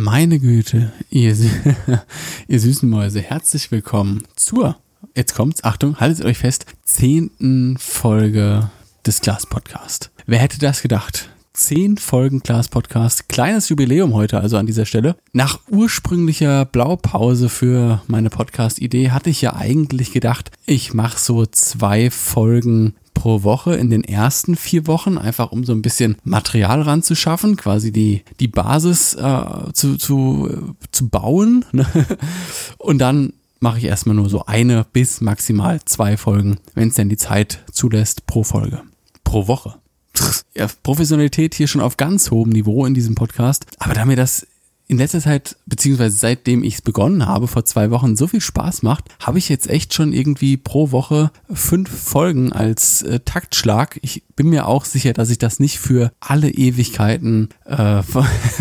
Meine Güte, ihr, ihr süßen Mäuse, herzlich willkommen zur, jetzt kommt's, Achtung, haltet euch fest, zehnten Folge des Glas Podcast. Wer hätte das gedacht? Zehn Folgen Glas Podcast, kleines Jubiläum heute also an dieser Stelle. Nach ursprünglicher Blaupause für meine Podcast-Idee hatte ich ja eigentlich gedacht, ich mache so zwei Folgen pro Woche in den ersten vier Wochen, einfach um so ein bisschen Material ranzuschaffen, quasi die, die Basis äh, zu, zu, zu bauen. Ne? Und dann mache ich erstmal nur so eine bis maximal zwei Folgen, wenn es denn die Zeit zulässt, pro Folge. Pro Woche. Ja, Professionalität hier schon auf ganz hohem Niveau in diesem Podcast. Aber da mir das in letzter Zeit, beziehungsweise seitdem ich es begonnen habe, vor zwei Wochen, so viel Spaß macht, habe ich jetzt echt schon irgendwie pro Woche fünf Folgen als äh, Taktschlag. Ich bin mir auch sicher, dass ich das nicht für alle Ewigkeiten äh,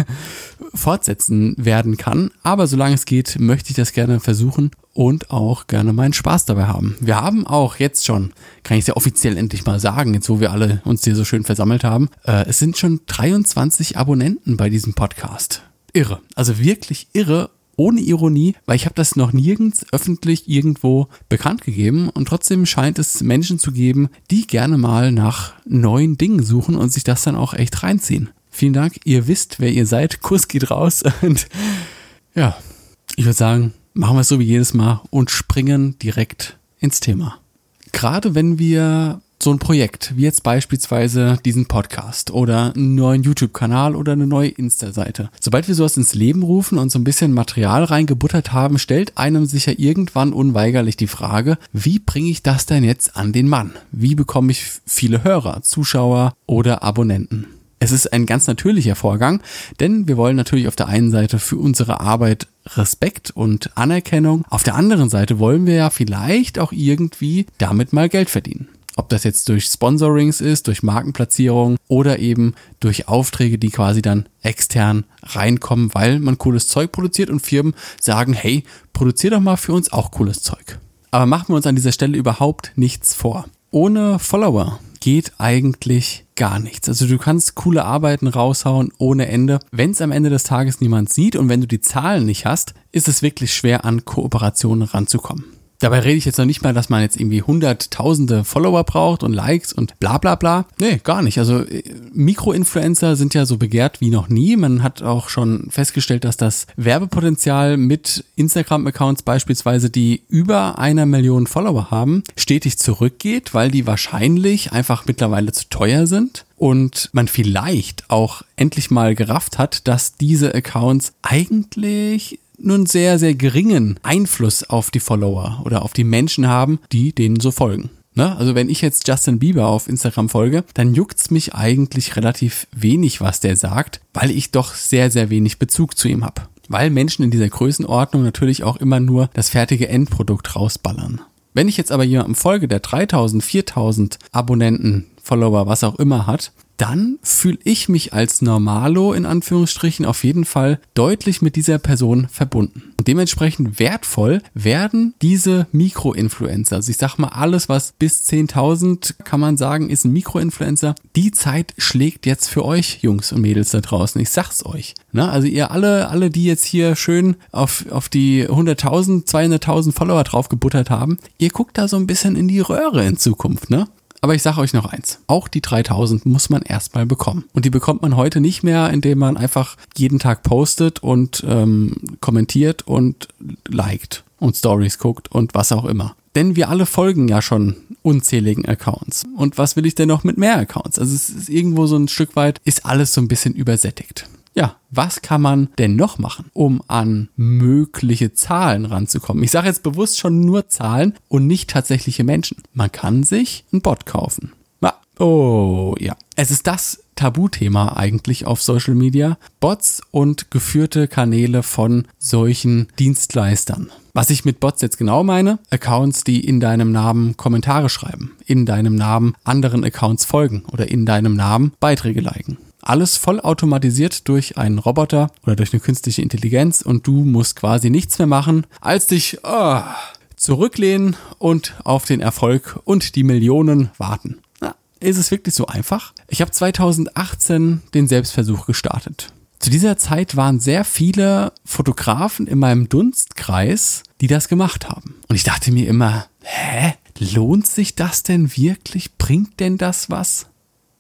fortsetzen werden kann. Aber solange es geht, möchte ich das gerne versuchen und auch gerne meinen Spaß dabei haben. Wir haben auch jetzt schon, kann ich es ja offiziell endlich mal sagen, jetzt wo wir alle uns hier so schön versammelt haben, äh, es sind schon 23 Abonnenten bei diesem Podcast irre. Also wirklich irre, ohne Ironie, weil ich habe das noch nirgends öffentlich irgendwo bekannt gegeben und trotzdem scheint es Menschen zu geben, die gerne mal nach neuen Dingen suchen und sich das dann auch echt reinziehen. Vielen Dank, ihr wisst, wer ihr seid. Kuss geht raus und ja, ich würde sagen, machen wir es so wie jedes Mal und springen direkt ins Thema. Gerade wenn wir so ein Projekt, wie jetzt beispielsweise diesen Podcast oder einen neuen YouTube-Kanal oder eine neue Insta-Seite. Sobald wir sowas ins Leben rufen und so ein bisschen Material reingebuttert haben, stellt einem sicher irgendwann unweigerlich die Frage, wie bringe ich das denn jetzt an den Mann? Wie bekomme ich viele Hörer, Zuschauer oder Abonnenten? Es ist ein ganz natürlicher Vorgang, denn wir wollen natürlich auf der einen Seite für unsere Arbeit Respekt und Anerkennung. Auf der anderen Seite wollen wir ja vielleicht auch irgendwie damit mal Geld verdienen. Ob das jetzt durch Sponsorings ist, durch Markenplatzierung oder eben durch Aufträge, die quasi dann extern reinkommen, weil man cooles Zeug produziert und Firmen sagen, hey, produzier doch mal für uns auch cooles Zeug. Aber machen wir uns an dieser Stelle überhaupt nichts vor. Ohne Follower geht eigentlich gar nichts. Also du kannst coole Arbeiten raushauen ohne Ende. Wenn es am Ende des Tages niemand sieht und wenn du die Zahlen nicht hast, ist es wirklich schwer an Kooperationen ranzukommen. Dabei rede ich jetzt noch nicht mal, dass man jetzt irgendwie hunderttausende Follower braucht und Likes und bla bla bla. Nee, gar nicht. Also äh, Mikroinfluencer sind ja so begehrt wie noch nie. Man hat auch schon festgestellt, dass das Werbepotenzial mit Instagram-Accounts beispielsweise, die über einer Million Follower haben, stetig zurückgeht, weil die wahrscheinlich einfach mittlerweile zu teuer sind und man vielleicht auch endlich mal gerafft hat, dass diese Accounts eigentlich nun sehr, sehr geringen Einfluss auf die Follower oder auf die Menschen haben, die denen so folgen. Ne? Also wenn ich jetzt Justin Bieber auf Instagram folge, dann juckt's mich eigentlich relativ wenig, was der sagt, weil ich doch sehr, sehr wenig Bezug zu ihm habe. Weil Menschen in dieser Größenordnung natürlich auch immer nur das fertige Endprodukt rausballern. Wenn ich jetzt aber jemandem folge, der 3000, 4000 Abonnenten, Follower, was auch immer hat, dann fühle ich mich als Normalo in Anführungsstrichen auf jeden Fall deutlich mit dieser Person verbunden. Und dementsprechend wertvoll werden diese Mikroinfluencer. Also ich sag mal, alles, was bis 10.000 kann man sagen, ist ein Mikroinfluencer. Die Zeit schlägt jetzt für euch, Jungs und Mädels da draußen. Ich sag's euch. Na, also ihr alle, alle, die jetzt hier schön auf, auf die 100.000, 200.000 Follower draufgebuttert haben, ihr guckt da so ein bisschen in die Röhre in Zukunft, ne? Aber ich sage euch noch eins. Auch die 3000 muss man erstmal bekommen. Und die bekommt man heute nicht mehr, indem man einfach jeden Tag postet und ähm, kommentiert und liked und Stories guckt und was auch immer. Denn wir alle folgen ja schon unzähligen Accounts. Und was will ich denn noch mit mehr Accounts? Also es ist irgendwo so ein Stück weit, ist alles so ein bisschen übersättigt ja, was kann man denn noch machen, um an mögliche Zahlen ranzukommen? Ich sage jetzt bewusst schon nur Zahlen und nicht tatsächliche Menschen. Man kann sich einen Bot kaufen. Oh ja. Es ist das Tabuthema eigentlich auf Social Media. Bots und geführte Kanäle von solchen Dienstleistern. Was ich mit Bots jetzt genau meine? Accounts, die in deinem Namen Kommentare schreiben, in deinem Namen anderen Accounts folgen oder in deinem Namen Beiträge liken. Alles vollautomatisiert durch einen Roboter oder durch eine künstliche Intelligenz und du musst quasi nichts mehr machen, als dich oh, zurücklehnen und auf den Erfolg und die Millionen warten. Na, ist es wirklich so einfach? Ich habe 2018 den Selbstversuch gestartet. Zu dieser Zeit waren sehr viele Fotografen in meinem Dunstkreis, die das gemacht haben. Und ich dachte mir immer, hä? Lohnt sich das denn wirklich? Bringt denn das was?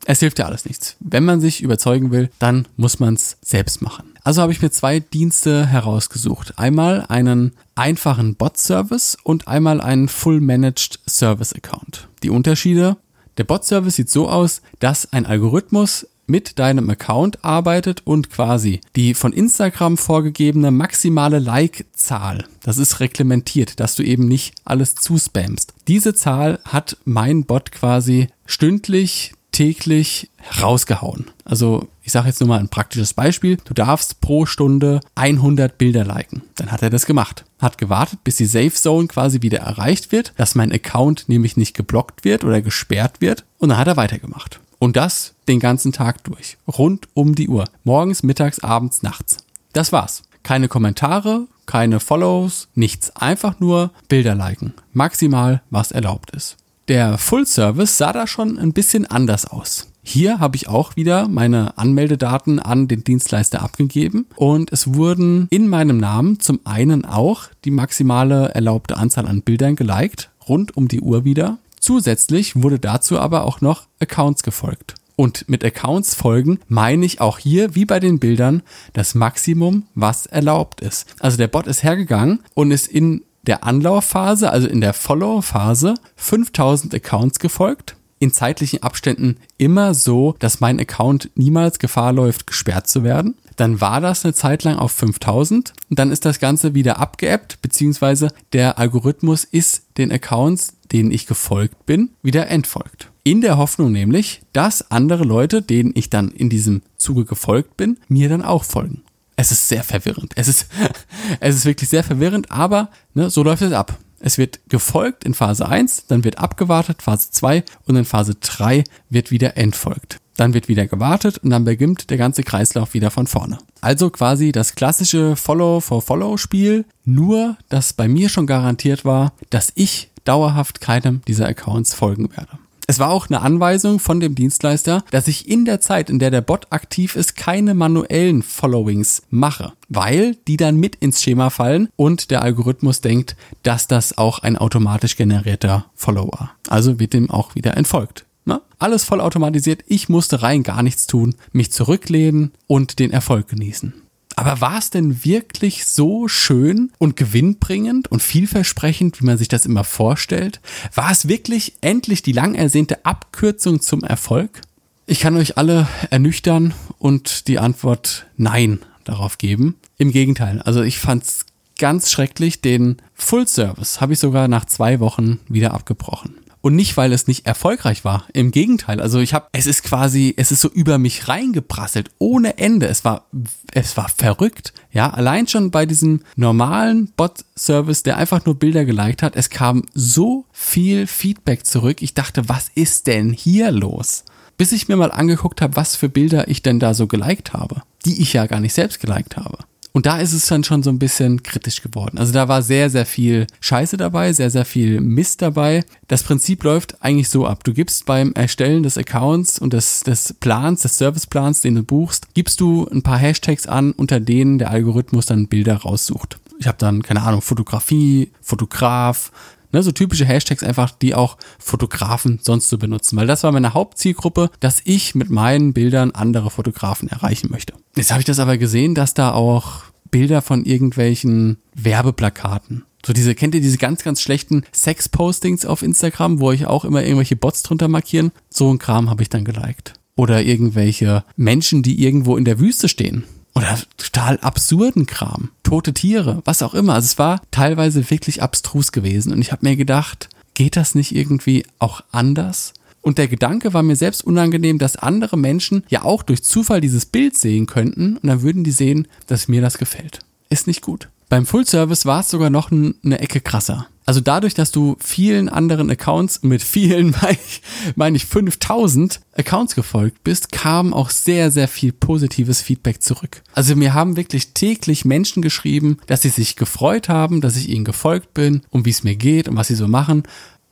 Es hilft ja alles nichts. Wenn man sich überzeugen will, dann muss man es selbst machen. Also habe ich mir zwei Dienste herausgesucht. Einmal einen einfachen Bot-Service und einmal einen Full-Managed Service-Account. Die Unterschiede? Der Bot-Service sieht so aus, dass ein Algorithmus mit deinem Account arbeitet und quasi die von Instagram vorgegebene maximale Like-Zahl, das ist reglementiert, dass du eben nicht alles zuspammst. Diese Zahl hat mein Bot quasi stündlich täglich rausgehauen. Also ich sage jetzt nur mal ein praktisches Beispiel. Du darfst pro Stunde 100 Bilder liken. Dann hat er das gemacht. Hat gewartet, bis die Safe Zone quasi wieder erreicht wird, dass mein Account nämlich nicht geblockt wird oder gesperrt wird. Und dann hat er weitergemacht. Und das den ganzen Tag durch. Rund um die Uhr. Morgens, mittags, abends, nachts. Das war's. Keine Kommentare, keine Follows, nichts. Einfach nur Bilder liken. Maximal, was erlaubt ist. Der Full Service sah da schon ein bisschen anders aus. Hier habe ich auch wieder meine Anmeldedaten an den Dienstleister abgegeben und es wurden in meinem Namen zum einen auch die maximale erlaubte Anzahl an Bildern geliked, rund um die Uhr wieder. Zusätzlich wurde dazu aber auch noch Accounts gefolgt. Und mit Accounts folgen meine ich auch hier, wie bei den Bildern, das Maximum, was erlaubt ist. Also der Bot ist hergegangen und ist in der Anlaufphase, also in der Follow-Phase, 5000 Accounts gefolgt. In zeitlichen Abständen immer so, dass mein Account niemals Gefahr läuft, gesperrt zu werden. Dann war das eine Zeit lang auf 5000 und dann ist das Ganze wieder abgeebbt, beziehungsweise der Algorithmus ist den Accounts, denen ich gefolgt bin, wieder entfolgt. In der Hoffnung nämlich, dass andere Leute, denen ich dann in diesem Zuge gefolgt bin, mir dann auch folgen es ist sehr verwirrend. Es ist, es ist wirklich sehr verwirrend, aber ne, so läuft es ab. Es wird gefolgt in Phase 1, dann wird abgewartet, Phase 2 und in Phase 3 wird wieder entfolgt. Dann wird wieder gewartet und dann beginnt der ganze Kreislauf wieder von vorne. Also quasi das klassische Follow-for-Follow-Spiel, nur dass bei mir schon garantiert war, dass ich dauerhaft keinem dieser Accounts folgen werde. Es war auch eine Anweisung von dem Dienstleister, dass ich in der Zeit, in der der Bot aktiv ist, keine manuellen Followings mache, weil die dann mit ins Schema fallen und der Algorithmus denkt, dass das auch ein automatisch generierter Follower. Also wird dem auch wieder entfolgt. Na, alles vollautomatisiert, ich musste rein gar nichts tun, mich zurücklehnen und den Erfolg genießen. Aber war es denn wirklich so schön und gewinnbringend und vielversprechend, wie man sich das immer vorstellt? War es wirklich endlich die lang ersehnte Abkürzung zum Erfolg? Ich kann euch alle ernüchtern und die Antwort Nein darauf geben. Im Gegenteil, also ich fand's ganz schrecklich. Den Full Service habe ich sogar nach zwei Wochen wieder abgebrochen. Und nicht, weil es nicht erfolgreich war. Im Gegenteil. Also ich habe, es ist quasi, es ist so über mich reingeprasselt, ohne Ende. Es war, es war verrückt. Ja, allein schon bei diesem normalen Bot-Service, der einfach nur Bilder geliked hat, es kam so viel Feedback zurück. Ich dachte, was ist denn hier los? Bis ich mir mal angeguckt habe, was für Bilder ich denn da so geliked habe, die ich ja gar nicht selbst geliked habe. Und da ist es dann schon so ein bisschen kritisch geworden. Also da war sehr, sehr viel Scheiße dabei, sehr, sehr viel Mist dabei. Das Prinzip läuft eigentlich so ab. Du gibst beim Erstellen des Accounts und des, des Plans, des Serviceplans, den du buchst, gibst du ein paar Hashtags an, unter denen der Algorithmus dann Bilder raussucht. Ich habe dann, keine Ahnung, Fotografie, Fotograf, Ne, so typische Hashtags einfach, die auch Fotografen sonst so benutzen. Weil das war meine Hauptzielgruppe, dass ich mit meinen Bildern andere Fotografen erreichen möchte. Jetzt habe ich das aber gesehen, dass da auch Bilder von irgendwelchen Werbeplakaten so diese, kennt ihr diese ganz, ganz schlechten Sex-Postings auf Instagram, wo euch auch immer irgendwelche Bots drunter markieren? So ein Kram habe ich dann geliked. Oder irgendwelche Menschen, die irgendwo in der Wüste stehen oder total absurden Kram, tote Tiere, was auch immer. Also es war teilweise wirklich abstrus gewesen und ich habe mir gedacht, geht das nicht irgendwie auch anders? Und der Gedanke war mir selbst unangenehm, dass andere Menschen ja auch durch Zufall dieses Bild sehen könnten und dann würden die sehen, dass mir das gefällt. Ist nicht gut. Beim Full Service war es sogar noch eine Ecke krasser. Also dadurch, dass du vielen anderen Accounts, mit vielen meine ich, meine ich 5000 Accounts gefolgt bist, kam auch sehr, sehr viel positives Feedback zurück. Also mir haben wirklich täglich Menschen geschrieben, dass sie sich gefreut haben, dass ich ihnen gefolgt bin und wie es mir geht und was sie so machen.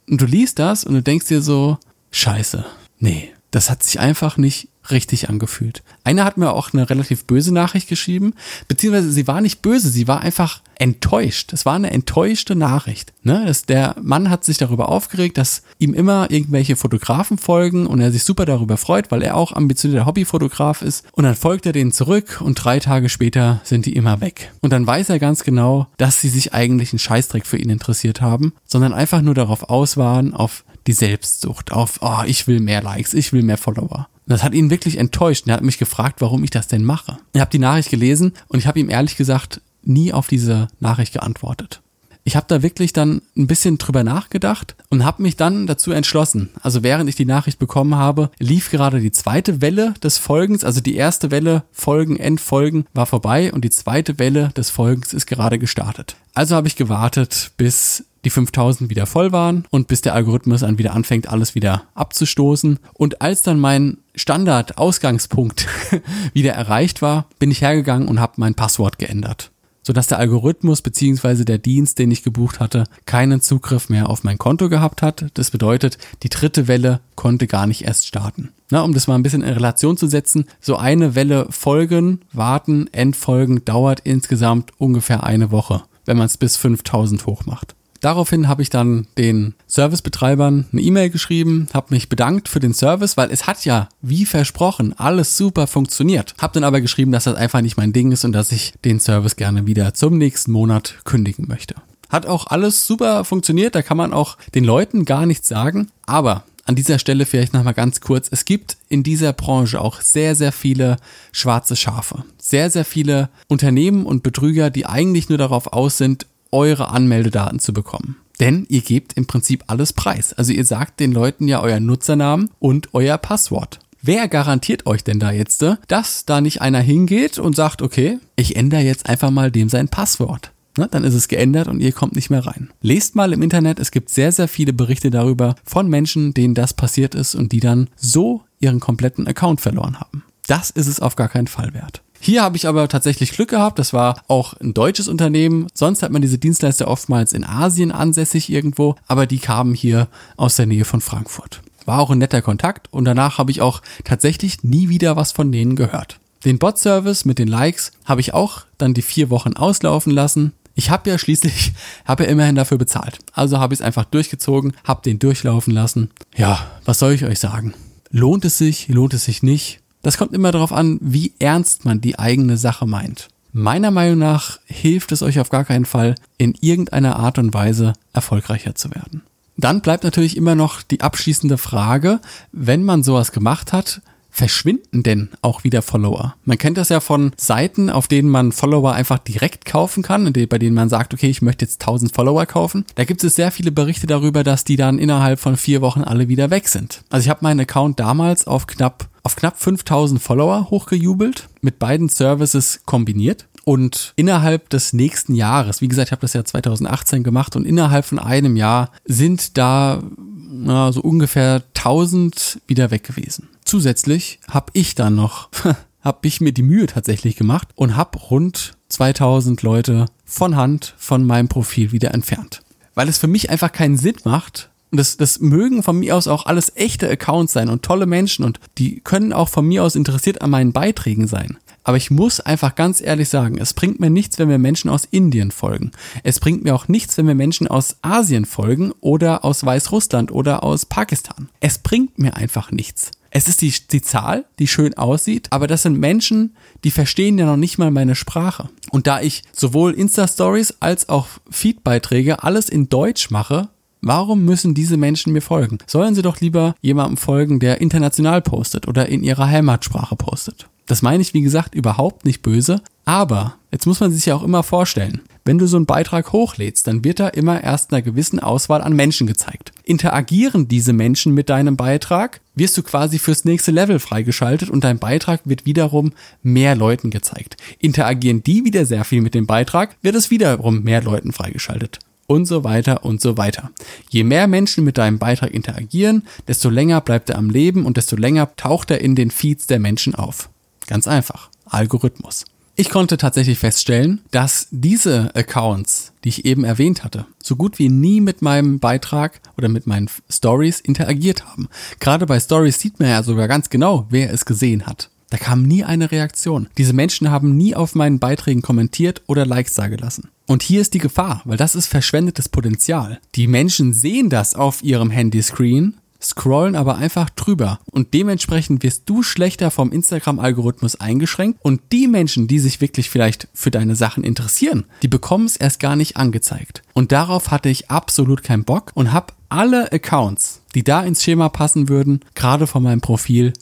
Und du liest das und du denkst dir so, scheiße, nee, das hat sich einfach nicht richtig angefühlt. Einer hat mir auch eine relativ böse Nachricht geschrieben, beziehungsweise sie war nicht böse, sie war einfach enttäuscht. Es war eine enttäuschte Nachricht. Ne? Das, der Mann hat sich darüber aufgeregt, dass ihm immer irgendwelche Fotografen folgen und er sich super darüber freut, weil er auch ambitionierter Hobbyfotograf ist. Und dann folgt er denen zurück und drei Tage später sind die immer weg. Und dann weiß er ganz genau, dass sie sich eigentlich einen Scheißdreck für ihn interessiert haben, sondern einfach nur darauf aus waren, auf die Selbstsucht, auf, oh, ich will mehr Likes, ich will mehr Follower. Das hat ihn wirklich enttäuscht. Er hat mich gefragt, warum ich das denn mache. Ich habe die Nachricht gelesen und ich habe ihm ehrlich gesagt nie auf diese Nachricht geantwortet. Ich habe da wirklich dann ein bisschen drüber nachgedacht und habe mich dann dazu entschlossen. Also während ich die Nachricht bekommen habe, lief gerade die zweite Welle des Folgens. Also die erste Welle Folgen, Endfolgen war vorbei und die zweite Welle des Folgens ist gerade gestartet. Also habe ich gewartet, bis die 5000 wieder voll waren und bis der Algorithmus dann wieder anfängt, alles wieder abzustoßen. Und als dann mein Standard-Ausgangspunkt wieder erreicht war, bin ich hergegangen und habe mein Passwort geändert sodass der Algorithmus beziehungsweise der Dienst, den ich gebucht hatte, keinen Zugriff mehr auf mein Konto gehabt hat. Das bedeutet, die dritte Welle konnte gar nicht erst starten. Na, um das mal ein bisschen in Relation zu setzen, so eine Welle Folgen, Warten, Endfolgen dauert insgesamt ungefähr eine Woche, wenn man es bis 5000 hoch macht. Daraufhin habe ich dann den Servicebetreibern eine E-Mail geschrieben, habe mich bedankt für den Service, weil es hat ja, wie versprochen, alles super funktioniert. Habe dann aber geschrieben, dass das einfach nicht mein Ding ist und dass ich den Service gerne wieder zum nächsten Monat kündigen möchte. Hat auch alles super funktioniert, da kann man auch den Leuten gar nichts sagen, aber an dieser Stelle vielleicht nochmal ganz kurz. Es gibt in dieser Branche auch sehr, sehr viele schwarze Schafe. Sehr, sehr viele Unternehmen und Betrüger, die eigentlich nur darauf aus sind, eure Anmeldedaten zu bekommen. Denn ihr gebt im Prinzip alles preis. Also ihr sagt den Leuten ja euer Nutzernamen und euer Passwort. Wer garantiert euch denn da jetzt, äh, dass da nicht einer hingeht und sagt, okay, ich ändere jetzt einfach mal dem sein Passwort? Ne, dann ist es geändert und ihr kommt nicht mehr rein. Lest mal im Internet, es gibt sehr, sehr viele Berichte darüber von Menschen, denen das passiert ist und die dann so ihren kompletten Account verloren haben. Das ist es auf gar keinen Fall wert. Hier habe ich aber tatsächlich Glück gehabt. Das war auch ein deutsches Unternehmen. Sonst hat man diese Dienstleister oftmals in Asien ansässig irgendwo, aber die kamen hier aus der Nähe von Frankfurt. War auch ein netter Kontakt und danach habe ich auch tatsächlich nie wieder was von denen gehört. Den Bot-Service mit den Likes habe ich auch dann die vier Wochen auslaufen lassen. Ich habe ja schließlich, habe ja immerhin dafür bezahlt. Also habe ich es einfach durchgezogen, habe den durchlaufen lassen. Ja, was soll ich euch sagen? Lohnt es sich, lohnt es sich nicht? Das kommt immer darauf an, wie ernst man die eigene Sache meint. Meiner Meinung nach hilft es euch auf gar keinen Fall, in irgendeiner Art und Weise erfolgreicher zu werden. Dann bleibt natürlich immer noch die abschließende Frage, wenn man sowas gemacht hat, verschwinden denn auch wieder Follower? Man kennt das ja von Seiten, auf denen man Follower einfach direkt kaufen kann, bei denen man sagt, okay, ich möchte jetzt 1000 Follower kaufen. Da gibt es sehr viele Berichte darüber, dass die dann innerhalb von vier Wochen alle wieder weg sind. Also ich habe meinen Account damals auf knapp auf knapp 5000 Follower hochgejubelt, mit beiden Services kombiniert. Und innerhalb des nächsten Jahres, wie gesagt, ich habe das ja 2018 gemacht und innerhalb von einem Jahr sind da na, so ungefähr 1000 wieder weg gewesen. Zusätzlich habe ich dann noch, habe ich mir die Mühe tatsächlich gemacht und habe rund 2000 Leute von Hand von meinem Profil wieder entfernt. Weil es für mich einfach keinen Sinn macht, das, das mögen von mir aus auch alles echte Accounts sein und tolle Menschen und die können auch von mir aus interessiert an meinen Beiträgen sein. Aber ich muss einfach ganz ehrlich sagen, es bringt mir nichts, wenn wir Menschen aus Indien folgen. Es bringt mir auch nichts, wenn wir Menschen aus Asien folgen oder aus Weißrussland oder aus Pakistan. Es bringt mir einfach nichts. Es ist die, die Zahl, die schön aussieht, aber das sind Menschen, die verstehen ja noch nicht mal meine Sprache. Und da ich sowohl Insta-Stories als auch Feed-Beiträge alles in Deutsch mache, Warum müssen diese Menschen mir folgen? Sollen sie doch lieber jemandem folgen, der international postet oder in ihrer Heimatsprache postet. Das meine ich, wie gesagt, überhaupt nicht böse. Aber jetzt muss man sich ja auch immer vorstellen, wenn du so einen Beitrag hochlädst, dann wird da immer erst einer gewissen Auswahl an Menschen gezeigt. Interagieren diese Menschen mit deinem Beitrag, wirst du quasi fürs nächste Level freigeschaltet und dein Beitrag wird wiederum mehr Leuten gezeigt. Interagieren die wieder sehr viel mit dem Beitrag, wird es wiederum mehr Leuten freigeschaltet und so weiter und so weiter. Je mehr Menschen mit deinem Beitrag interagieren, desto länger bleibt er am Leben und desto länger taucht er in den Feeds der Menschen auf. Ganz einfach. Algorithmus. Ich konnte tatsächlich feststellen, dass diese Accounts, die ich eben erwähnt hatte, so gut wie nie mit meinem Beitrag oder mit meinen Stories interagiert haben. Gerade bei Stories sieht man ja sogar ganz genau, wer es gesehen hat. Da kam nie eine Reaktion. Diese Menschen haben nie auf meinen Beiträgen kommentiert oder Likes dagelassen. Und hier ist die Gefahr, weil das ist verschwendetes Potenzial. Die Menschen sehen das auf ihrem Handyscreen, scrollen aber einfach drüber und dementsprechend wirst du schlechter vom Instagram-Algorithmus eingeschränkt und die Menschen, die sich wirklich vielleicht für deine Sachen interessieren, die bekommen es erst gar nicht angezeigt. Und darauf hatte ich absolut keinen Bock und habe alle Accounts, die da ins Schema passen würden, gerade von meinem Profil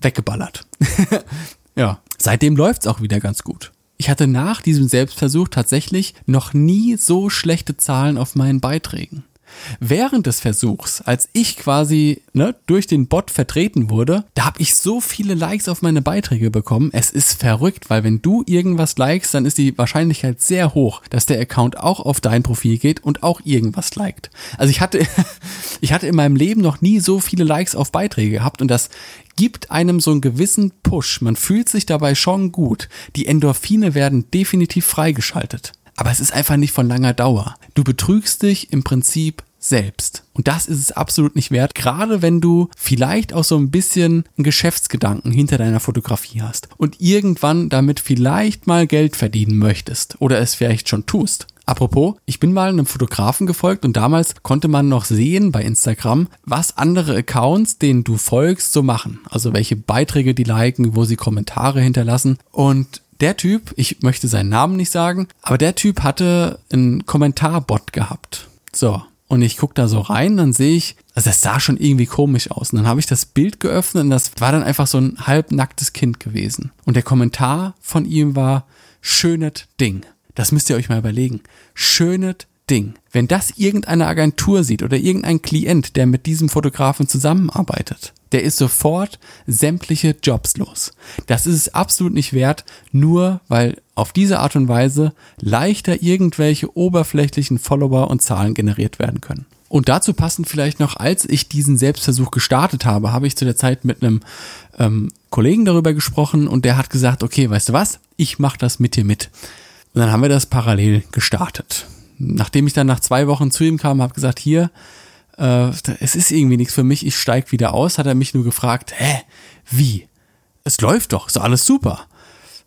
weggeballert. ja, seitdem läuft's auch wieder ganz gut. Ich hatte nach diesem Selbstversuch tatsächlich noch nie so schlechte Zahlen auf meinen Beiträgen. Während des Versuchs, als ich quasi ne, durch den Bot vertreten wurde, da habe ich so viele Likes auf meine Beiträge bekommen. Es ist verrückt, weil wenn du irgendwas likest, dann ist die Wahrscheinlichkeit sehr hoch, dass der Account auch auf dein Profil geht und auch irgendwas liked. Also ich hatte, ich hatte in meinem Leben noch nie so viele Likes auf Beiträge gehabt und das gibt einem so einen gewissen Push. Man fühlt sich dabei schon gut. Die Endorphine werden definitiv freigeschaltet. Aber es ist einfach nicht von langer Dauer. Du betrügst dich im Prinzip selbst. Und das ist es absolut nicht wert, gerade wenn du vielleicht auch so ein bisschen einen Geschäftsgedanken hinter deiner Fotografie hast und irgendwann damit vielleicht mal Geld verdienen möchtest oder es vielleicht schon tust. Apropos, ich bin mal einem Fotografen gefolgt und damals konnte man noch sehen bei Instagram, was andere Accounts, denen du folgst, so machen. Also welche Beiträge die liken, wo sie Kommentare hinterlassen. Und der Typ, ich möchte seinen Namen nicht sagen, aber der Typ hatte einen Kommentarbot gehabt. So. Und ich gucke da so rein, dann sehe ich, also es sah schon irgendwie komisch aus. Und dann habe ich das Bild geöffnet und das war dann einfach so ein halbnacktes Kind gewesen. Und der Kommentar von ihm war, schönes Ding. Das müsst ihr euch mal überlegen. Schönes Ding. Wenn das irgendeine Agentur sieht oder irgendein Klient, der mit diesem Fotografen zusammenarbeitet, der ist sofort sämtliche Jobs los. Das ist es absolut nicht wert, nur weil auf diese Art und Weise leichter irgendwelche oberflächlichen Follower und Zahlen generiert werden können. Und dazu passend vielleicht noch, als ich diesen Selbstversuch gestartet habe, habe ich zu der Zeit mit einem ähm, Kollegen darüber gesprochen und der hat gesagt, okay, weißt du was, ich mache das mit dir mit. Und dann haben wir das parallel gestartet. Nachdem ich dann nach zwei Wochen zu ihm kam, habe gesagt, hier, äh, es ist irgendwie nichts für mich, ich steig wieder aus, hat er mich nur gefragt, hä, wie? Es läuft doch, ist alles super.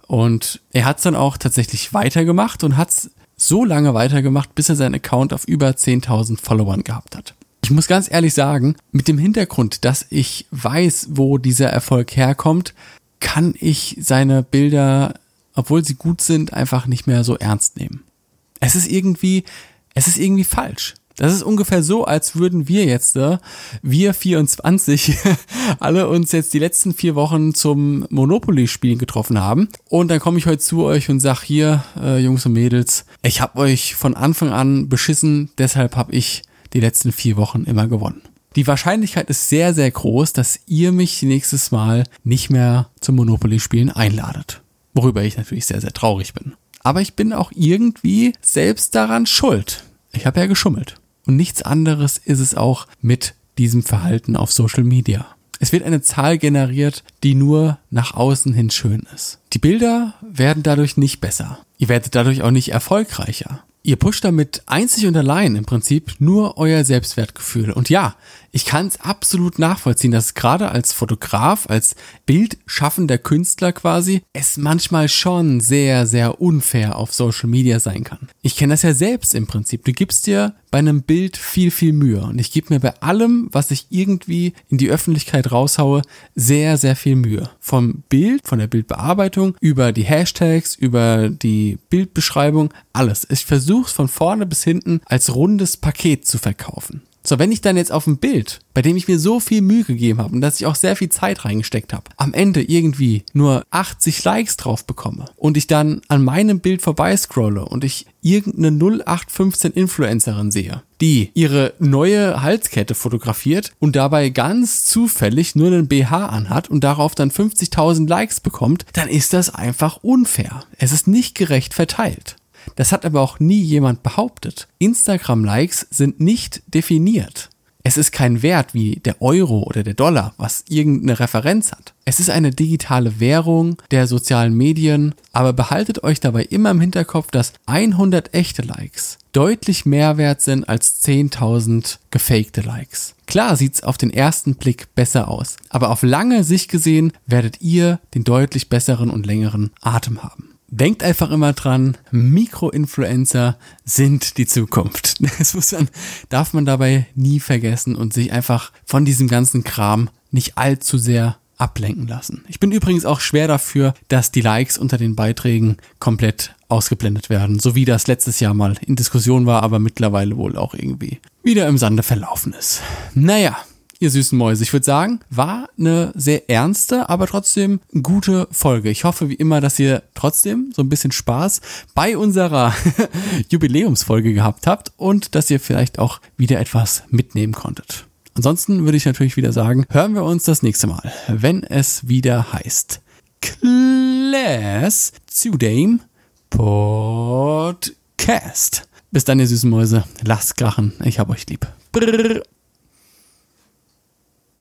Und er hat es dann auch tatsächlich weitergemacht und hat es so lange weitergemacht, bis er seinen Account auf über 10.000 Followern gehabt hat. Ich muss ganz ehrlich sagen, mit dem Hintergrund, dass ich weiß, wo dieser Erfolg herkommt, kann ich seine Bilder, obwohl sie gut sind, einfach nicht mehr so ernst nehmen. Es ist irgendwie, es ist irgendwie falsch. Das ist ungefähr so, als würden wir jetzt, äh, wir 24, alle uns jetzt die letzten vier Wochen zum Monopoly-Spielen getroffen haben. Und dann komme ich heute zu euch und sag hier, äh, Jungs und Mädels, ich habe euch von Anfang an beschissen, deshalb habe ich die letzten vier Wochen immer gewonnen. Die Wahrscheinlichkeit ist sehr, sehr groß, dass ihr mich nächstes Mal nicht mehr zum Monopoly-Spielen einladet. Worüber ich natürlich sehr, sehr traurig bin. Aber ich bin auch irgendwie selbst daran schuld. Ich habe ja geschummelt. Und nichts anderes ist es auch mit diesem Verhalten auf Social Media. Es wird eine Zahl generiert, die nur nach außen hin schön ist. Die Bilder werden dadurch nicht besser. Ihr werdet dadurch auch nicht erfolgreicher. Ihr pusht damit einzig und allein im Prinzip nur euer Selbstwertgefühl. Und ja, ich kann es absolut nachvollziehen, dass gerade als Fotograf, als bildschaffender Künstler quasi, es manchmal schon sehr, sehr unfair auf Social Media sein kann. Ich kenne das ja selbst im Prinzip. Du gibst dir bei einem Bild viel, viel Mühe. Und ich gebe mir bei allem, was ich irgendwie in die Öffentlichkeit raushaue, sehr, sehr viel Mühe. Vom Bild, von der Bildbearbeitung, über die Hashtags, über die Bildbeschreibung, alles. Ich versuche es von vorne bis hinten als rundes Paket zu verkaufen. So, wenn ich dann jetzt auf ein Bild, bei dem ich mir so viel Mühe gegeben habe und dass ich auch sehr viel Zeit reingesteckt habe, am Ende irgendwie nur 80 Likes drauf bekomme und ich dann an meinem Bild vorbeiscrolle und ich irgendeine 0815 Influencerin sehe, die ihre neue Halskette fotografiert und dabei ganz zufällig nur einen BH anhat und darauf dann 50.000 Likes bekommt, dann ist das einfach unfair. Es ist nicht gerecht verteilt. Das hat aber auch nie jemand behauptet. Instagram-Likes sind nicht definiert. Es ist kein Wert wie der Euro oder der Dollar, was irgendeine Referenz hat. Es ist eine digitale Währung der sozialen Medien, aber behaltet euch dabei immer im Hinterkopf, dass 100 echte Likes deutlich mehr wert sind als 10.000 gefakte Likes. Klar sieht's auf den ersten Blick besser aus, aber auf lange Sicht gesehen werdet ihr den deutlich besseren und längeren Atem haben. Denkt einfach immer dran, Mikroinfluencer sind die Zukunft. Das muss man, darf man dabei nie vergessen und sich einfach von diesem ganzen Kram nicht allzu sehr ablenken lassen. Ich bin übrigens auch schwer dafür, dass die Likes unter den Beiträgen komplett ausgeblendet werden, so wie das letztes Jahr mal in Diskussion war, aber mittlerweile wohl auch irgendwie wieder im Sande verlaufen ist. Naja, ihr süßen Mäuse. Ich würde sagen, war eine sehr ernste, aber trotzdem gute Folge. Ich hoffe wie immer, dass ihr trotzdem so ein bisschen Spaß bei unserer Jubiläumsfolge gehabt habt und dass ihr vielleicht auch wieder etwas mitnehmen konntet. Ansonsten würde ich natürlich wieder sagen, hören wir uns das nächste Mal, wenn es wieder heißt Class Zudame Podcast. Bis dann, ihr süßen Mäuse. Lasst krachen. Ich hab euch lieb. Brrr.